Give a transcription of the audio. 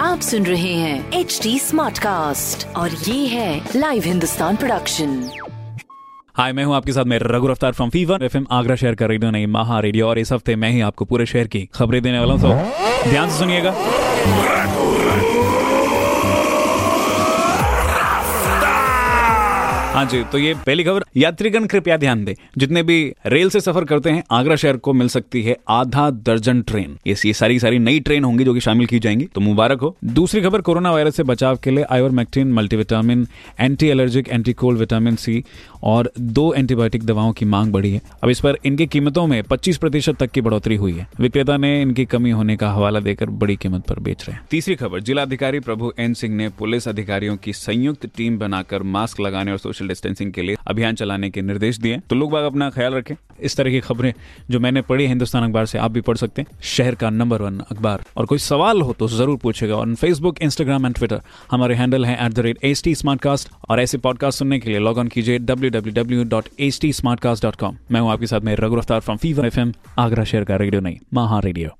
आप सुन रहे हैं एच डी स्मार्ट कास्ट और ये है लाइव हिंदुस्तान प्रोडक्शन हाय मैं हूँ आपके साथ मैं रघु रफ्तार फ्रॉम फीवर एफएम आगरा शहर का रेडियो नहीं महा रेडियो और इस हफ़्ते मैं ही आपको पूरे शहर की खबरें देने वाला हूँ। तो ध्यान से सुनिएगा। हाँ जी तो ये पहली खबर, यात्रीगण कृपया ध्यान दें। जितने भी रेल से सफ़र करते हैं, आगरा शहर को मिल सकती है आधा दर्जन ट्रेन। ये सारी सारी नई ट्रेन होंगी जो कि शामिल की जाएँगी तो मुबारक हो। दूसरी खबर, कोरोना वायरस से बचाव के लिए आयोर मैक्टीन multivitamin anti allergic anti cold vitamin C और दो एंटीबायोटिक दवाओं की मांग बढ़ी है। अब इस पर इनकी कीमतों में 25 प्रतिशत तक की बढ़ोतरी हुई है। विक्रेता ने इनकी कमी होने का हवाला देकर बड़ी कीमत पर बेच रहे हैं। तीसरी खबर, जिलाधिकारी प्रभु एन सिंह ने पुलिस अधिकारियों की संयुक्त टीम बनाकर मास्क लगाने और सोशल डिस्टेंसिंग के लिए अभियान चलाने के निर्देश दिए तो लोग बाग अपना ख्याल रखें। इस तरह की खबरें जो मैंने पढ़ी हिंदुस्तान अखबार से, आप भी पढ़ सकते हैं। शहर का नंबर वन अखबार। और कोई सवाल हो तो ज़रूर पूछेगा और फेसबुक इंस्टाग्राम एंड ट्विटर हमारे हैंडल है at the rate H T और ऐसे पॉडकास्ट सुनने के लिए लॉग ऑन कीजिए W W W dot H T मैं हूँ आपके साथ, में रघु रफ्तार फ्रॉम फीवर एफ़ आगरा शहर का रेडियो नहीं महा रेडियो